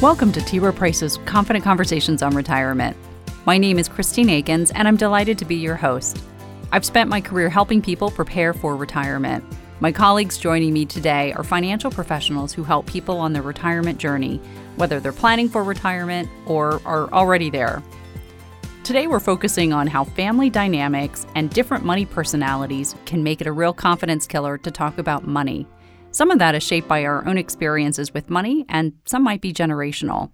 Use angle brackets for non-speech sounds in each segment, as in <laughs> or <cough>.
Welcome to T. Rowe Price's Confident Conversations on Retirement. My name is Christine Akins, and I'm delighted to be your host. I've spent my career helping people prepare for retirement. My colleagues joining me today are financial professionals who help people on their retirement journey, whether they're planning for retirement or are already there. Today, we're focusing on how family dynamics and different money personalities can make it a real confidence killer to talk about money. Some of that is shaped by our own experiences with money, and some might be generational.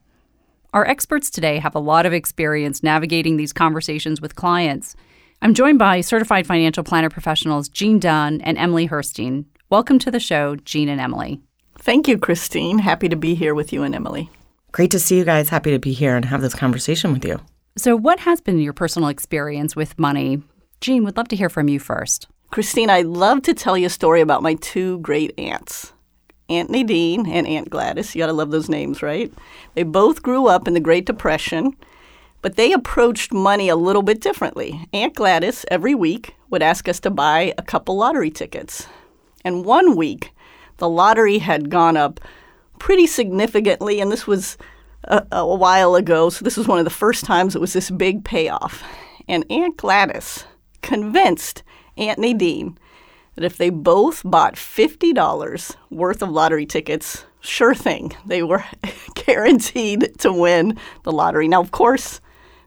Our experts today have a lot of experience navigating these conversations with clients. I'm joined by certified financial planner professionals Jean Dunn and Emily Herstein. Welcome to the show, Jean and Emily. Thank you, Christine. Happy to be here with you and Emily. Great to see you guys. Happy to be here and have this conversation with you. So, what has been your personal experience with money? Jean, would love to hear from you first. Christine, I'd love to tell you a story about my two great aunts, Aunt Nadine and Aunt Gladys. You got to love those names, right? They both grew up in the Great Depression, but they approached money a little bit differently. Aunt Gladys, every week, would ask us to buy a couple lottery tickets. And one week, the lottery had gone up pretty significantly, and this was a, a while ago, so this was one of the first times it was this big payoff. And Aunt Gladys, convinced Aunt Nadine that if they both bought $50 worth of lottery tickets, sure thing, they were <laughs> guaranteed to win the lottery. Now, of course,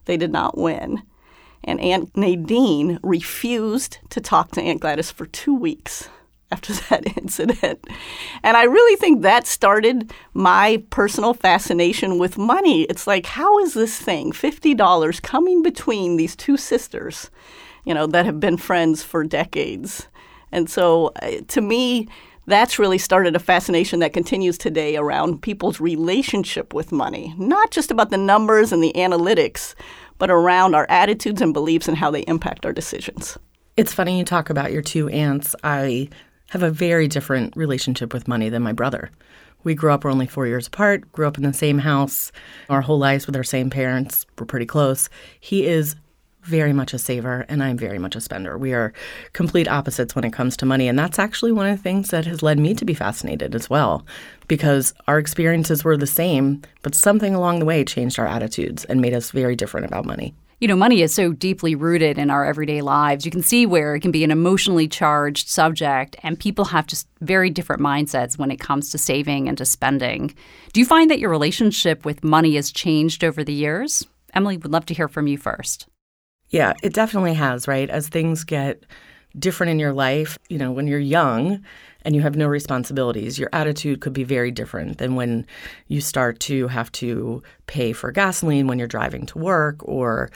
they did not win. And Aunt Nadine refused to talk to Aunt Gladys for two weeks after <laughs> that incident. And I really think that started my personal fascination with money. It's like, how is this thing, $50, coming between these two sisters? You know, that have been friends for decades. And so uh, to me, that's really started a fascination that continues today around people's relationship with money, not just about the numbers and the analytics, but around our attitudes and beliefs and how they impact our decisions. It's funny you talk about your two aunts. I have a very different relationship with money than my brother. We grew up, we're only four years apart, grew up in the same house, our whole lives with our same parents. We're pretty close. He is very much a saver and I'm very much a spender. We are complete opposites when it comes to money. And that's actually one of the things that has led me to be fascinated as well, because our experiences were the same, but something along the way changed our attitudes and made us very different about money. You know, money is so deeply rooted in our everyday lives. You can see where it can be an emotionally charged subject, and people have just very different mindsets when it comes to saving and to spending. Do you find that your relationship with money has changed over the years? Emily would love to hear from you first. Yeah, it definitely has, right? As things get different in your life, you know, when you're young and you have no responsibilities, your attitude could be very different than when you start to have to pay for gasoline when you're driving to work or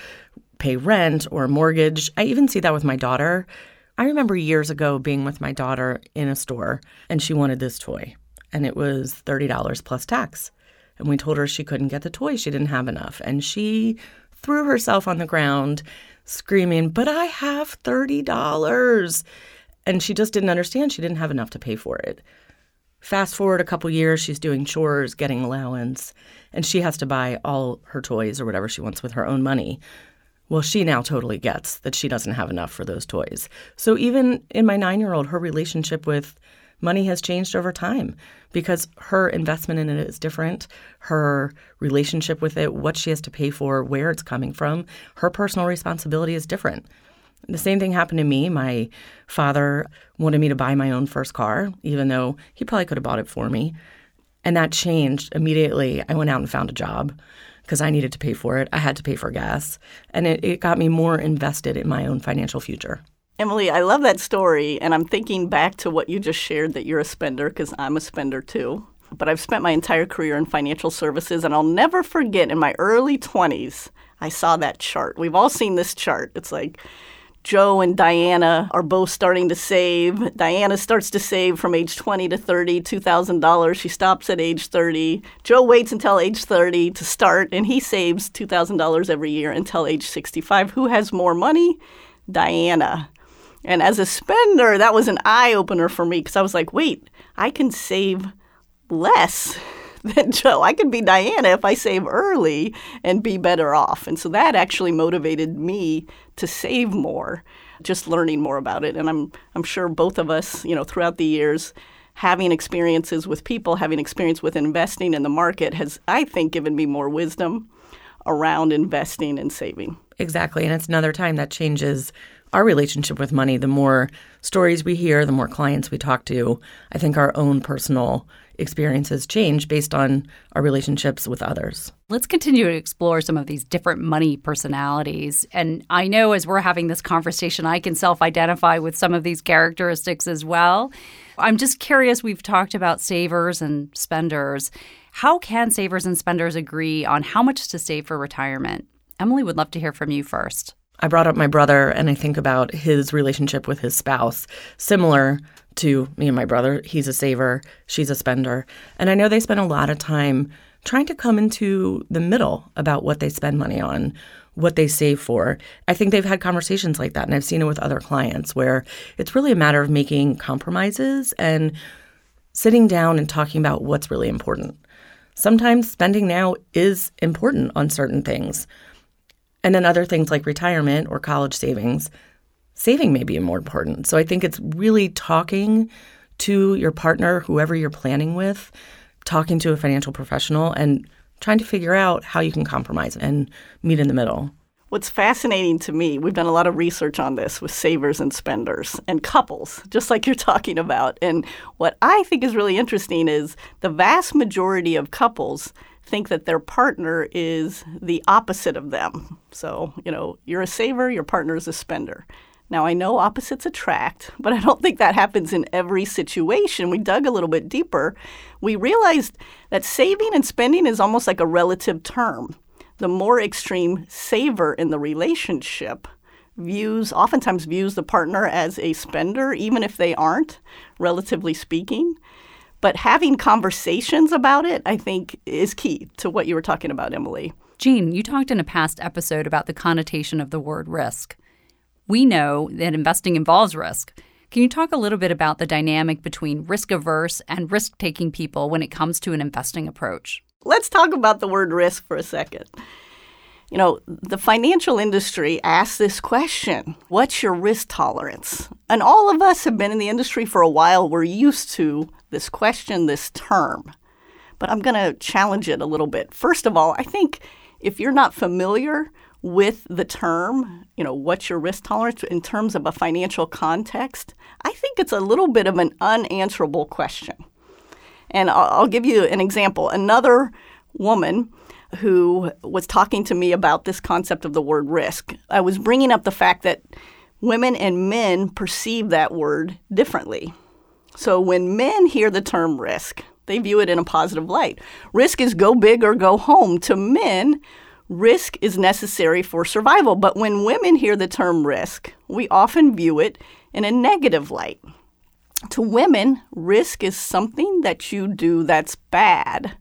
pay rent or mortgage. I even see that with my daughter. I remember years ago being with my daughter in a store and she wanted this toy and it was $30 plus tax. And we told her she couldn't get the toy, she didn't have enough. And she threw herself on the ground, screaming, But I have $30. And she just didn't understand. She didn't have enough to pay for it. Fast forward a couple years, she's doing chores, getting allowance, and she has to buy all her toys or whatever she wants with her own money. Well, she now totally gets that she doesn't have enough for those toys. So even in my nine year old, her relationship with money has changed over time because her investment in it is different, her relationship with it, what she has to pay for, where it's coming from, her personal responsibility is different. The same thing happened to me. My father wanted me to buy my own first car, even though he probably could have bought it for me. And that changed immediately. I went out and found a job because I needed to pay for it. I had to pay for gas. And it, it got me more invested in my own financial future. Emily, I love that story. And I'm thinking back to what you just shared that you're a spender because I'm a spender too. But I've spent my entire career in financial services, and I'll never forget in my early 20s, I saw that chart. We've all seen this chart. It's like Joe and Diana are both starting to save. Diana starts to save from age 20 to 30, $2,000. She stops at age 30. Joe waits until age 30 to start, and he saves $2,000 every year until age 65. Who has more money? Diana. And as a spender, that was an eye opener for me because I was like, wait, I can save less <laughs> than Joe. I could be Diana if I save early and be better off. And so that actually motivated me to save more, just learning more about it. And I'm I'm sure both of us, you know, throughout the years having experiences with people, having experience with investing in the market has, I think, given me more wisdom around investing and saving. Exactly. And it's another time that changes our relationship with money. The more stories we hear, the more clients we talk to, I think our own personal experiences change based on our relationships with others. Let's continue to explore some of these different money personalities. And I know as we're having this conversation, I can self identify with some of these characteristics as well. I'm just curious we've talked about savers and spenders. How can savers and spenders agree on how much to save for retirement? Emily would love to hear from you first. I brought up my brother and I think about his relationship with his spouse, similar to me and my brother. He's a saver, she's a spender. And I know they spend a lot of time trying to come into the middle about what they spend money on, what they save for. I think they've had conversations like that, and I've seen it with other clients where it's really a matter of making compromises and sitting down and talking about what's really important. Sometimes spending now is important on certain things. And then other things like retirement or college savings saving may be more important. So I think it's really talking to your partner, whoever you're planning with, talking to a financial professional and trying to figure out how you can compromise and meet in the middle. What's fascinating to me, we've done a lot of research on this with savers and spenders and couples, <laughs> just like you're talking about. And what I think is really interesting is the vast majority of couples think that their partner is the opposite of them. So, you know, you're a saver, your partner is a spender. Now, I know opposites attract, but I don't think that happens in every situation. We dug a little bit deeper. We realized that saving and spending is almost like a relative term. The more extreme saver in the relationship views, oftentimes views the partner as a spender, even if they aren't, relatively speaking. But having conversations about it, I think, is key to what you were talking about, Emily. Jean, you talked in a past episode about the connotation of the word risk we know that investing involves risk. Can you talk a little bit about the dynamic between risk averse and risk taking people when it comes to an investing approach? Let's talk about the word risk for a second. You know, the financial industry asks this question What's your risk tolerance? And all of us have been in the industry for a while. We're used to this question, this term. But I'm going to challenge it a little bit. First of all, I think if you're not familiar with the term, you know, what's your risk tolerance in terms of a financial context, I think it's a little bit of an unanswerable question. And I'll, give you an example. Another woman who was talking to me about this concept of the word risk, I was bringing up the fact that women and men perceive that word differently. So when men hear the term risk, they view it in a positive light. Risk is go big or go home. To men, risk is necessary for survival. But when women hear the term risk, we often view it in a negative light. To women, risk is something that you do that's bad,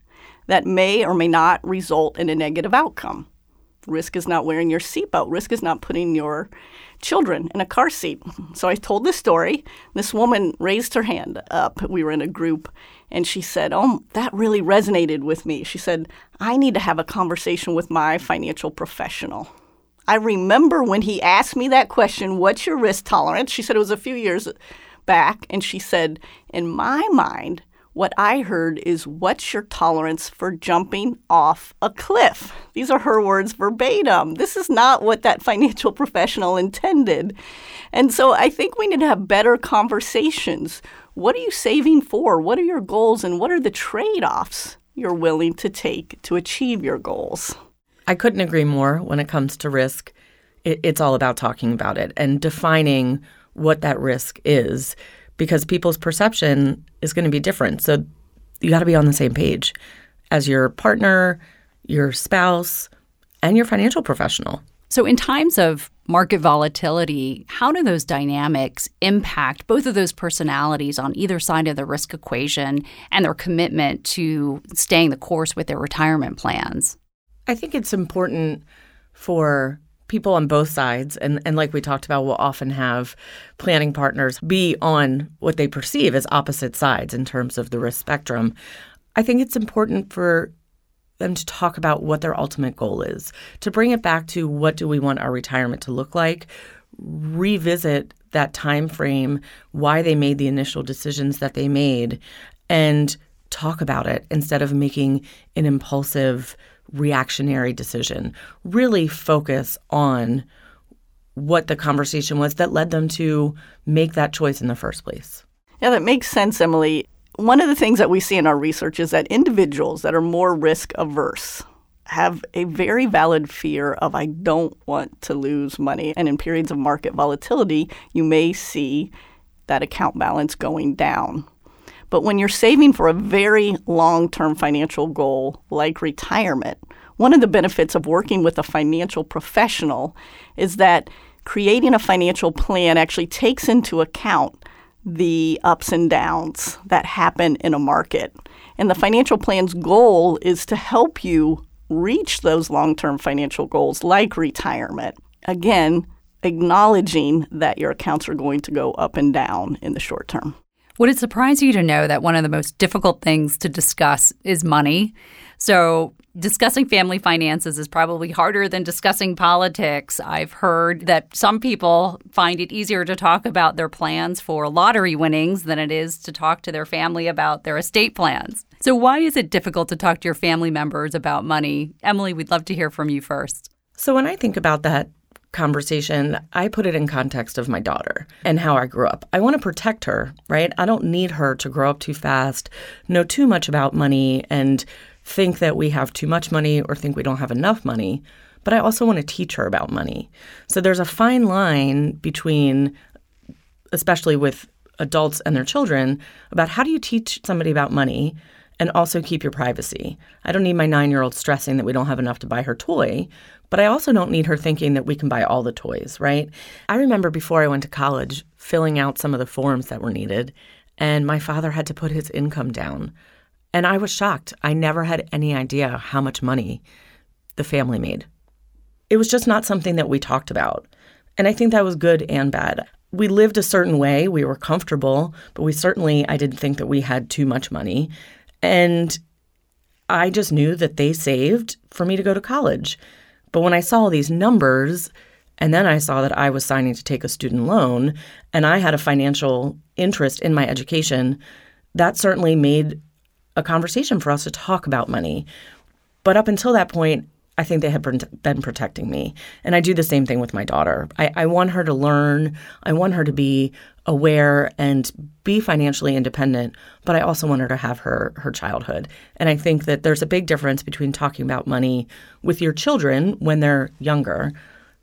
that may or may not result in a negative outcome. Risk is not wearing your seatbelt. Risk is not putting your children in a car seat. <laughs> So I told this story. This woman raised her hand up. We were in a group, and she said, Oh, that really resonated with me. She said, I need to have a conversation with my financial professional. I remember when he asked me that question, What's your risk tolerance? She said it was a few years back, and she said, In my mind, what I heard is, What's your tolerance for jumping off a cliff? These are her words verbatim. This is not what that <laughs> financial professional intended. And so I think we need to have better conversations. What are you saving for? What are your goals? And what are the trade offs you're willing to take to achieve your goals? I couldn't agree more when it comes to risk. It, it's all about talking about it and defining what that risk is because people's perception is going to be different. So you got to be on the same page as your partner, your spouse, and your financial professional. So, in times of market volatility, how do those dynamics impact both of those personalities on either side of the risk equation and their commitment to staying the course with their retirement plans? I think it's important for people on both sides and, and like we talked about will often have planning partners be on what they perceive as opposite sides in terms of the risk spectrum. I think it's important for them to talk about what their ultimate goal is. To bring it back to what do we want our retirement to look like revisit that time frame, why they made the initial decisions that they made, and talk about it instead of making an impulsive reactionary decision. Really focus on what the conversation was that led them to make that choice in the first place. Yeah, that makes sense, Emily. One of the things that we see in our research is that individuals that are more risk averse have a very valid fear of I don't want to lose money. And in periods of market volatility, you may see that account balance going down. But when you're saving for a very long term financial goal like retirement, one of the benefits of working with a financial professional is that creating a financial plan actually takes into account the ups and downs that happen in a market. And the financial plan's goal is to help you reach those long term financial goals like retirement. Again, acknowledging that your accounts are going to go up and down in the short term. Would it surprise you to know that one of the most difficult things to discuss is money? So, discussing family finances is probably harder than discussing politics. I've heard that some people find it easier to talk about their plans for lottery winnings than it is to talk to their family about their estate plans. So, why is it difficult to talk to your family members about money? Emily, we'd love to hear from you first. So, when I think about that conversation, I put it in context of my daughter and how I grew up. I want to protect her, right? I don't need her to grow up too fast, know too much about money, and think that we have too much money or think we don't have enough money. But I also want to teach her about money. So there's a fine line between, especially with adults and their children, about how do you teach somebody about money and also keep your privacy. I don't need my nine year old stressing that we don't have enough to buy her toy, but I also don't need her thinking that we can buy all the toys, right? I remember before I went to college filling out some of the forms that were needed, and my father had to put his income down. And I was shocked. I never had any idea how much money the family made. It was just not something that we talked about. And I think that was good and bad. We lived a certain way, we were comfortable, but we certainly, I didn't think that we had too much money. And I just knew that they saved for me to go to college. But when I saw these numbers, and then I saw that I was signing to take a student loan and I had a financial interest in my education, that certainly made a conversation for us to talk about money. But up until that point, I think they have been protecting me. And I do the same thing with my daughter. I, I, want her to learn, I want her to be aware and be financially independent, but I also want her to have her, her childhood. And I think that there's a big difference between talking about money with your children when they're younger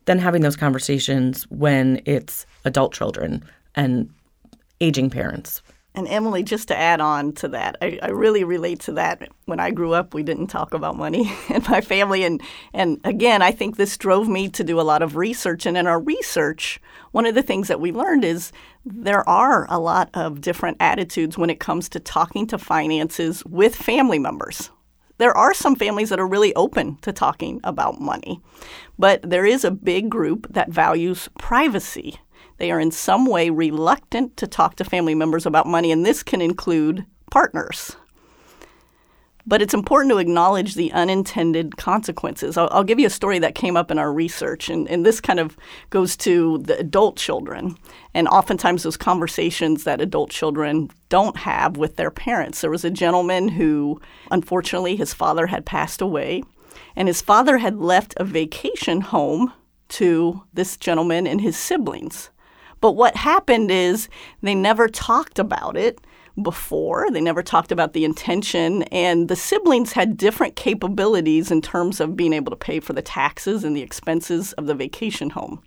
than having those conversations when it's adult children and aging parents. And Emily, just to add on to that, I, I, really relate to that. When I grew up, we didn't talk about money <laughs> in my family, and and again, I think this drove me to do a lot of research. And in our research, one of the things that we learned is there are a lot of different attitudes when it comes to talking to finances with family members. There are some families that are really open to talking about money, but there is a big group that values privacy they are in some way reluctant to talk to family members about money, and this can include partners. But it's important to acknowledge the unintended consequences. I'll, I'll give you a story that came up in our research, and, and this kind of goes to the adult children. And oftentimes, those conversations that adult children don't have with their parents. There was a gentleman who, unfortunately, his father had passed away, and his father had left a vacation home to this gentleman and his siblings. But what happened is they never talked about it before. They never talked about the intention, and the siblings had different capabilities in terms of being able to pay for the taxes and the expenses of the vacation home.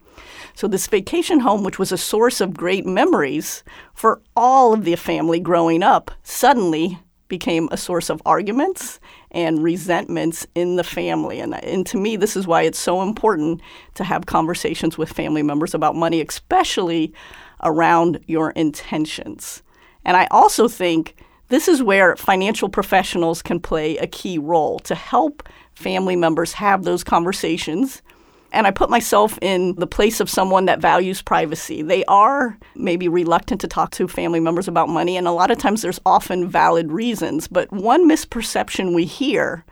So, this vacation home, which was a source of great memories for all of the family growing up, suddenly became a source of arguments and resentments in the family. And, and to me, this is why it's so important to have conversations with family members about money, especially around your intentions. And I also think this is where financial professionals can play a key role to help family members have those conversations and I put myself in the place of someone that values privacy. They are maybe reluctant to talk to family members about money, and a lot of times there's often valid reasons. But one misperception we hear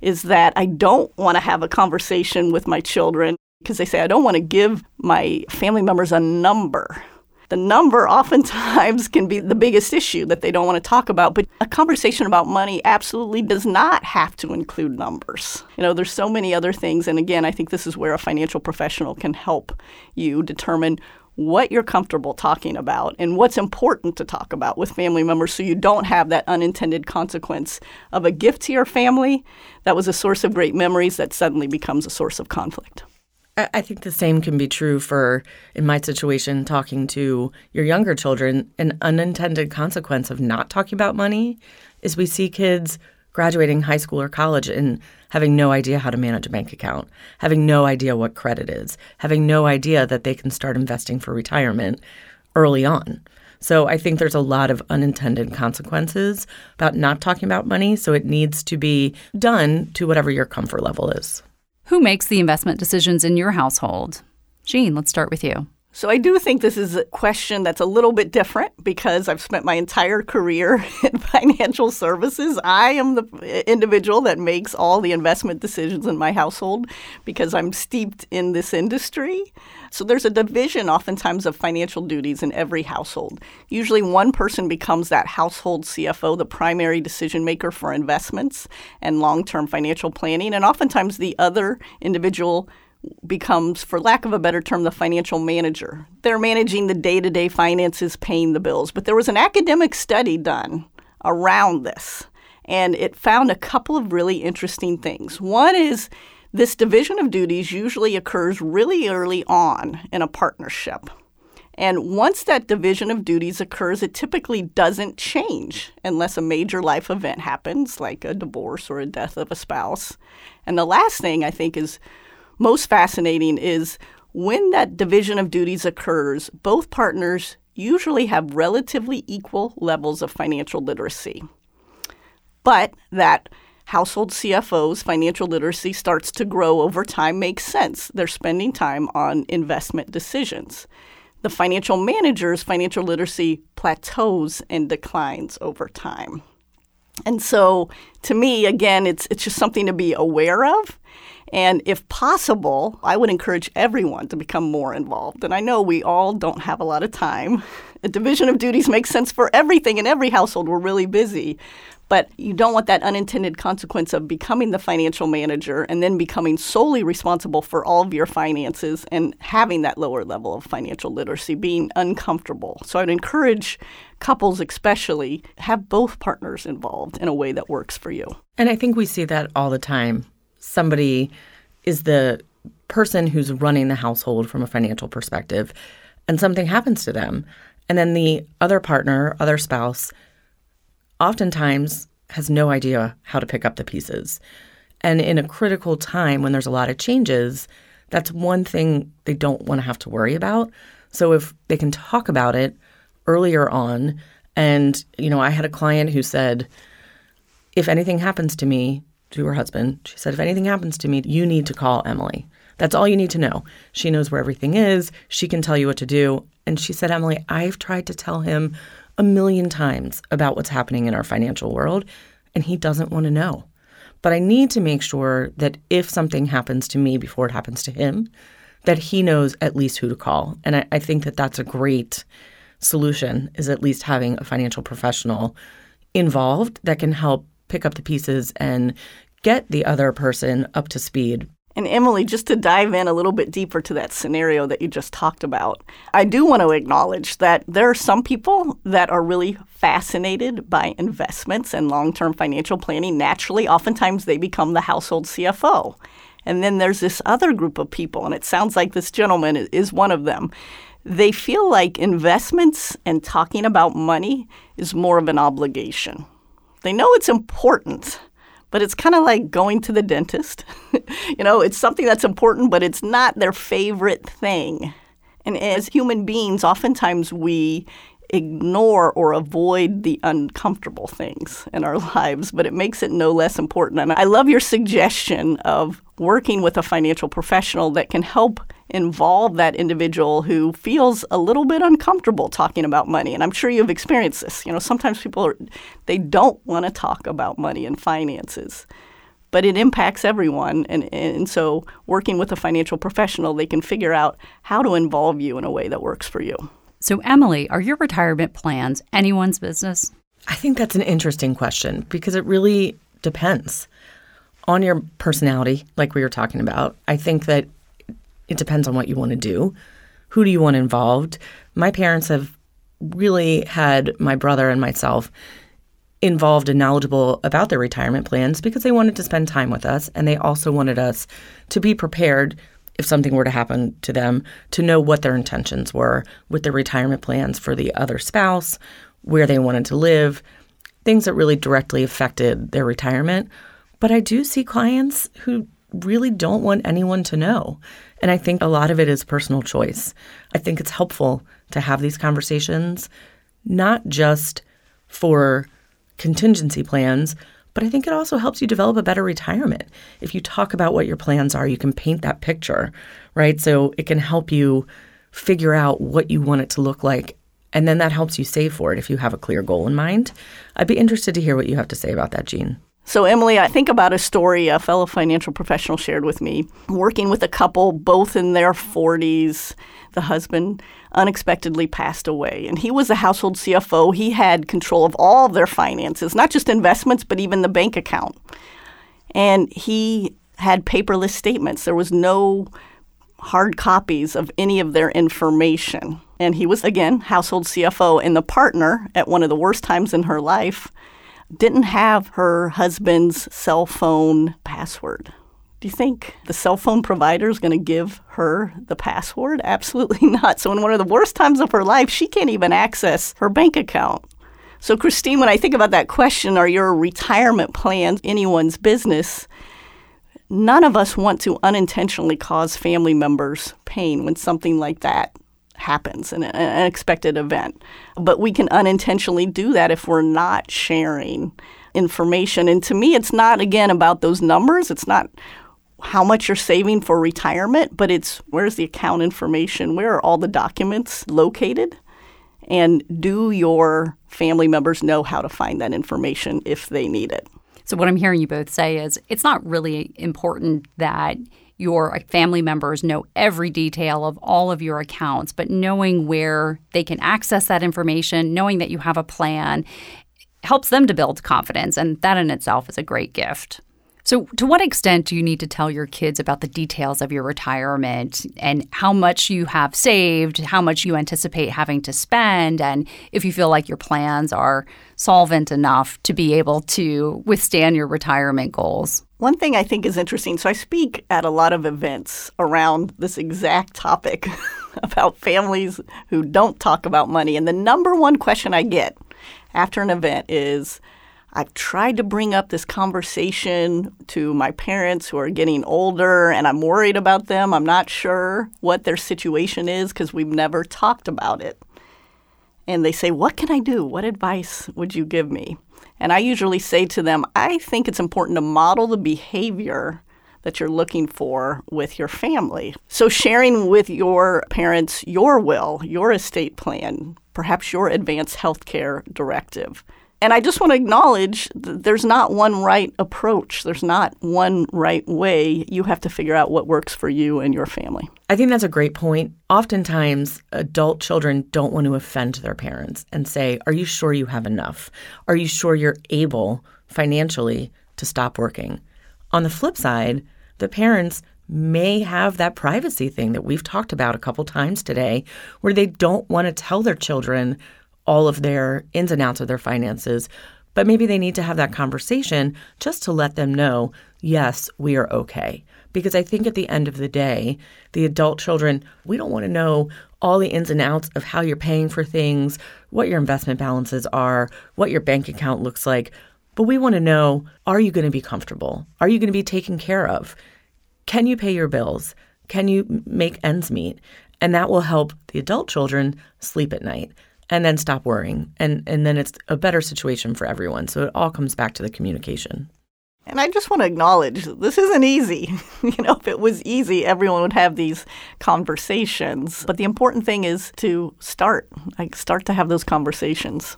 is that I don't want to have a conversation with my children because they say, I don't want to give my family members a number. The number oftentimes can be the biggest issue that they don't want to talk about, but a conversation about money absolutely does not have to include numbers. You know, there's so many other things, and again, I think this is where a financial professional can help you determine what you're comfortable talking about and what's important to talk about with family members so you don't have that unintended consequence of a gift to your family that was a source of great memories that suddenly becomes a source of conflict. I think the same can be true for, in my situation, talking to your younger children. An unintended consequence of not talking about money is we see kids graduating high school or college and having no idea how to manage a bank account, having no idea what credit is, having no idea that they can start investing for retirement early on. So I think there's a lot of unintended consequences about not talking about money. So it needs to be done to whatever your comfort level is. Who makes the investment decisions in your household? Jean, let's start with you. So I do think this is a question that's a little bit different because I've spent my entire career <laughs> in financial services. I am the individual that makes all the investment decisions in my household because I'm steeped in this industry. So there's a division oftentimes of financial duties in every household. Usually one person becomes that household CFO, the primary decision maker for investments and long-term financial planning, and oftentimes the other individual becomes, for lack of a better term, the financial manager. They're managing the day to day finances, paying the bills. But there was an academic study done around this, and it found a couple of really interesting things. One is this division of duties usually occurs really early on in a partnership. And once that division of duties occurs, it typically doesn't change unless a major life event happens, like a divorce or a death of a spouse. And the last thing I think is most fascinating is when that division of duties occurs, both partners usually have relatively equal levels of financial literacy. But that household CFO's financial literacy starts to grow over time makes sense. They're spending time on investment decisions. The financial manager's financial literacy plateaus and declines over time. And so to me, again, it's it's just something to be aware of and if possible, I would encourage everyone to become more involved. And I know we all don't have a lot of time. A division of duties makes sense for everything in every household. We're really busy. But you don't want that unintended consequence of becoming the financial manager and then becoming solely responsible for all of your finances and having that lower level of financial literacy, being uncomfortable. So I'd encourage couples, especially, have both partners involved in a way that works for you. And I think we see that all the time somebody is the person who's running the household from a financial perspective and something happens to them. And then the other partner other spouse oftentimes has no idea how to pick up the pieces. And in a critical time when there's a lot of changes that's one thing they don't want to have to worry about. So if they can talk about it earlier on and you know i had a client who said if anything happens to me to her husband. She said, If anything happens to me, you need to call Emily. That's all you need to know. She knows where everything is. She can tell you what to do. And she said, Emily, I've tried to tell him a million times about what's happening in our financial world, and he doesn't want to know. But I need to make sure that if something happens to me before it happens to him, that he knows at least who to call. And I, I think that that's a great solution, is at least having a financial professional involved that can help pick up the pieces and get the other person up to speed. And Emily, just to dive in a little bit deeper to that scenario that you just talked about, I do want to acknowledge that there are some people that are really fascinated by investments and long term financial planning. Naturally, oftentimes they become the household CFO. And then there's this other group of people, and it sounds like this gentleman is one of them. They feel like investments and talking about money is more of an obligation. They know it's important, but it's kind of like going to the dentist. <laughs> you know, it's something that's important, but it's not their favorite thing. And as human beings, oftentimes we ignore or avoid the uncomfortable things in our <laughs> lives, but it makes it no less important. And I love your suggestion of working with a financial professional that can help involve that individual who feels a little bit uncomfortable talking about money. And I'm sure you've experienced this. You know, sometimes people are, they don't want to talk about money and finances. But it impacts everyone. And, and so, working with a financial professional, they can figure out how to involve you in a way that works for you. So, Emily, are your retirement plans anyone's business? I think that's an interesting question because it really depends on your personality, like we were talking about. I think that it depends on what you want to do. Who do you want involved? My parents have really had my brother and myself involved and knowledgeable about their retirement plans because they wanted to spend time with us and they also wanted us to be prepared if something were to happen to them to know what their intentions were with their retirement plans for the other spouse, where they wanted to live, things that really directly affected their retirement. But I do see clients who really don't want anyone to know. And I think a lot of it is personal choice. I think it's helpful to have these conversations, not just for contingency plans, but I think it also helps you develop a better retirement. If you talk about what your plans are, you can paint that picture, right? So it can help you figure out what you want it to look like. And then that helps you save for it if you have a clear goal in mind. I'd be interested to hear what you have to say about that, Jean. So, Emily, I think about a story a fellow financial professional shared with me. Working with a couple, both in their 40s, the husband unexpectedly passed away. And he was a household CFO. He had control of all of their finances, not just investments, but even the bank account. And he had paperless statements. There was no hard copies of any of their information. And he was, again, household CFO. And the partner, at one of the worst times in her life, didn't have her husband's cell phone password. Do you think the cell phone provider is going to give her the password? Absolutely <laughs> not. So, in one of the worst times of her life, she can't even access her bank account. So, Christine, when I think about that question, are your retirement plans anyone's business? None of us want to unintentionally cause family members pain when something like that happens, an, unexpected event. But we can unintentionally do that if we're not sharing information. And to me, it's not, again, about those numbers. It's not how much you're saving for retirement, but it's where's the account information? Where are all the documents located? And do your family members know how to find that information if they need it? So, what I'm hearing you both say is it's not really important that your uh, family members know every detail of all of your accounts, but knowing where they can access that information, knowing that you have a plan, helps them to build confidence. And that in itself is a great gift. So, to what extent do you need to tell your kids about the details of your retirement and how much you have saved, how much you anticipate having to spend, and if you feel like your plans are solvent enough to be able to withstand your retirement goals? One thing I think is interesting so, I speak at a lot of events around this exact topic <laughs> about families who don't talk about money. And the number one question I get after an event is, I've tried to bring up this conversation to my parents who are getting older, and I'm worried about them. I'm not sure what their situation is because we've never talked about it. And they say, What can I do? What advice would you give me? And I usually say to them, I think it's important to model the behavior that you're looking for with your family. So, sharing with your parents your will, your estate plan, perhaps your advanced health care directive and I just want to acknowledge there's not one right approach. There's not one right way. You have to figure out what works for you and your family. I think that's a great point. Oftentimes, adult children don't want to offend their parents and say, Are you sure you have enough? Are you sure you're able financially to stop working? On the flip side, the parents may have that privacy thing that we've talked about a couple times today where they don't want to tell their children all of their ins and outs of their finances, but maybe they need to have that conversation just to let them know, yes, we are okay. Because I think at the end of the day, the adult children, we don't want to know all the ins and outs of how you're paying for things, what your investment balances are, what your bank account looks like. But we want to know are you going to be comfortable? Are you going to be taken care of? Can you pay your bills? Can you make ends meet? And that will help the adult children sleep at night and then stop worrying. And, and then it's a better situation for everyone. So it all comes back to the communication. And I just want to acknowledge this isn't easy. <laughs> you know, if it was easy, everyone would have these conversations. But the important thing is to start, like start to have those conversations.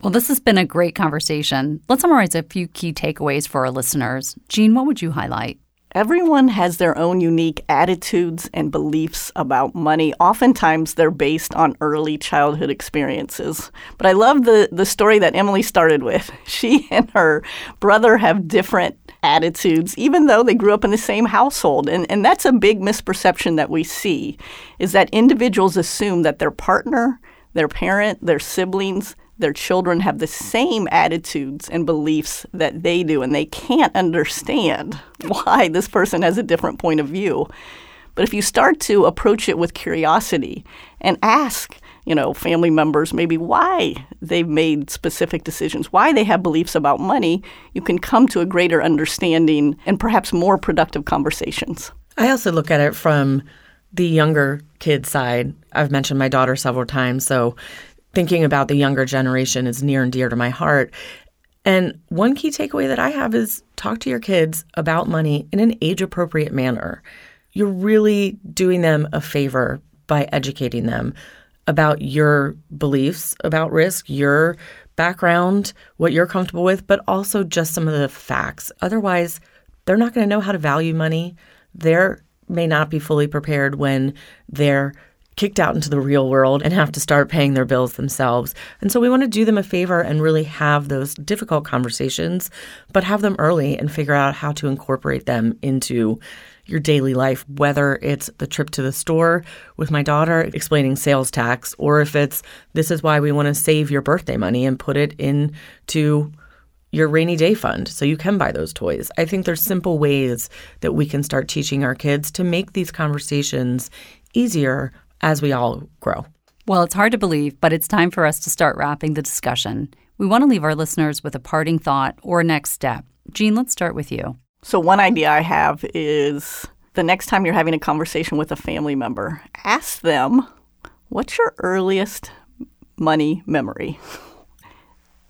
Well, this has been a great conversation. Let's summarize a few key takeaways for our listeners. Jean, what would you highlight? Everyone has their own unique attitudes and beliefs about money. Oftentimes, they're based on early childhood experiences. But I love the, the story that Emily started with. <laughs> She and her brother have different attitudes, even though they grew up in the same household. And, and that's a big misperception that we see, is that individuals assume that their partner, their parent, their siblings, their children have the same attitudes and beliefs that they do, and they can't understand <laughs> why this person has a different point of view. But if you start to approach it with curiosity and ask, you know, family members maybe why they've made specific decisions, why they have beliefs about money, you can come to a greater understanding and perhaps more productive conversations. I also look at it from the younger kid side. I've mentioned my daughter several times, so thinking about the younger generation is near and dear to my heart. And one key takeaway that I have is talk to your kids about money in an age appropriate manner. You're really doing them a favor by educating them about your beliefs about risk, your background, what you're comfortable with, but also just some of the facts. Otherwise, they're not going to know how to value money. They may not be fully prepared when they're kicked out into the real world and have to start paying their bills themselves. And so we want to do them a favor and really have those difficult conversations, but have them early and figure out how to incorporate them into your daily life, whether it's the trip to the store with my daughter explaining sales tax, or if it's this is why we want to save your birthday money and put it into your rainy day fund so you can buy those toys. I think there's simple ways that we can start teaching our kids to make these conversations easier as we all grow. Well, it's hard to believe, but it's time for us to start wrapping the discussion. We want to leave our listeners with a parting thought or next step. Jean, let's start with you. So, one idea I have is the next time you're having a conversation with a family member, ask them, What's your earliest money memory? <laughs>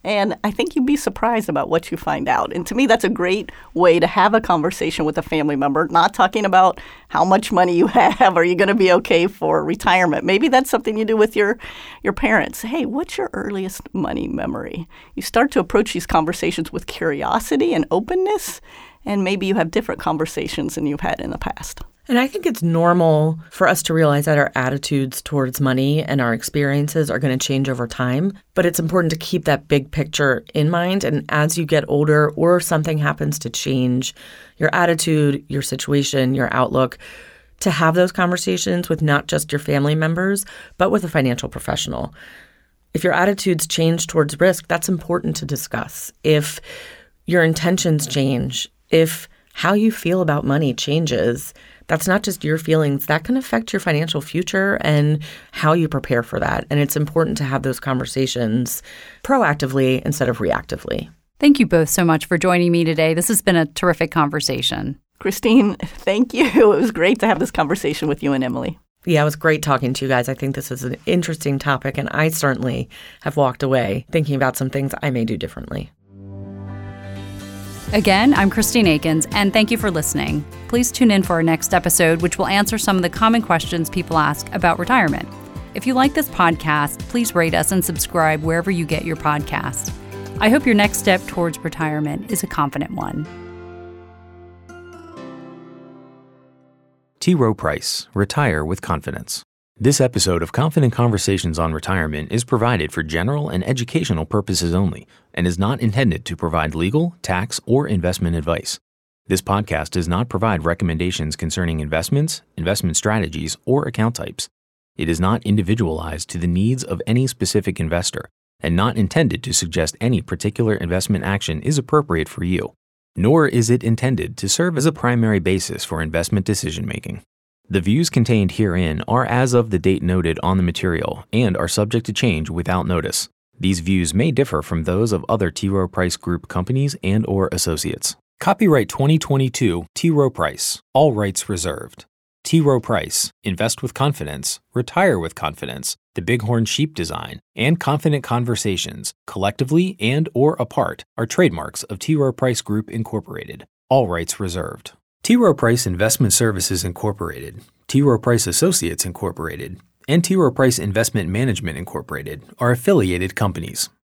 And I think you'd be surprised about what you find out. And to me, that's a great way to have a conversation with a family member, not talking about how much money you <laughs> have. Are you going to be okay for retirement? Maybe that's something you do with your, your parents. Hey, what's your earliest money memory? You start to approach these conversations with curiosity and openness, and maybe you have different conversations than you've had in the past. And I think it's normal for us to realize that our attitudes towards money and our experiences are going to change over time. But it's important to keep that big picture in mind. And as you get older or something happens to change your attitude, your situation, your outlook, to have those conversations with not just your family members, but with a financial professional. If your attitudes change towards risk, that's important to discuss. If your intentions change, if how you feel about money changes, that's not just your feelings, that can affect your financial future and how you prepare for that. And it's important to have those conversations proactively instead of reactively. Thank you both so much for joining me today. This has been a terrific conversation. Christine, <laughs> thank you. <laughs> It was great to have this conversation with you and Emily. Yeah, it was great talking to you guys. I think this is an interesting topic, and I certainly have walked away thinking about some things I may do differently. Again, I'm Christine Akins, and thank you for listening. Please tune in for our next episode, which will answer some of the common questions people ask about retirement. If you like this podcast, please rate us and subscribe wherever you get your podcast. I hope your next step towards retirement is a confident one. T. Rowe Price, Retire with Confidence. This episode of Confident Conversations on Retirement is provided for general and educational purposes only and is not intended to provide legal, tax, or investment advice. This podcast does not provide recommendations concerning investments, investment strategies, or account types. It is not individualized to the needs of any specific investor and not intended to suggest any particular investment action is appropriate for you, nor is it intended to serve as a primary basis for investment decision making. The views contained herein are as of the date noted on the material and are subject to change without notice. These views may differ from those of other T. Rowe Price Group companies and or associates. Copyright 2022 T. Rowe Price. All rights reserved. T. Rowe Price. Invest with confidence. Retire with confidence. The Bighorn Sheep Design and Confident Conversations, collectively and or apart, are trademarks of T. Rowe Price Group Incorporated. All rights reserved. T. Rowe Price Investment Services Incorporated, T. Rowe Price Associates Incorporated, and T. Rowe Price Investment Management Incorporated are affiliated companies.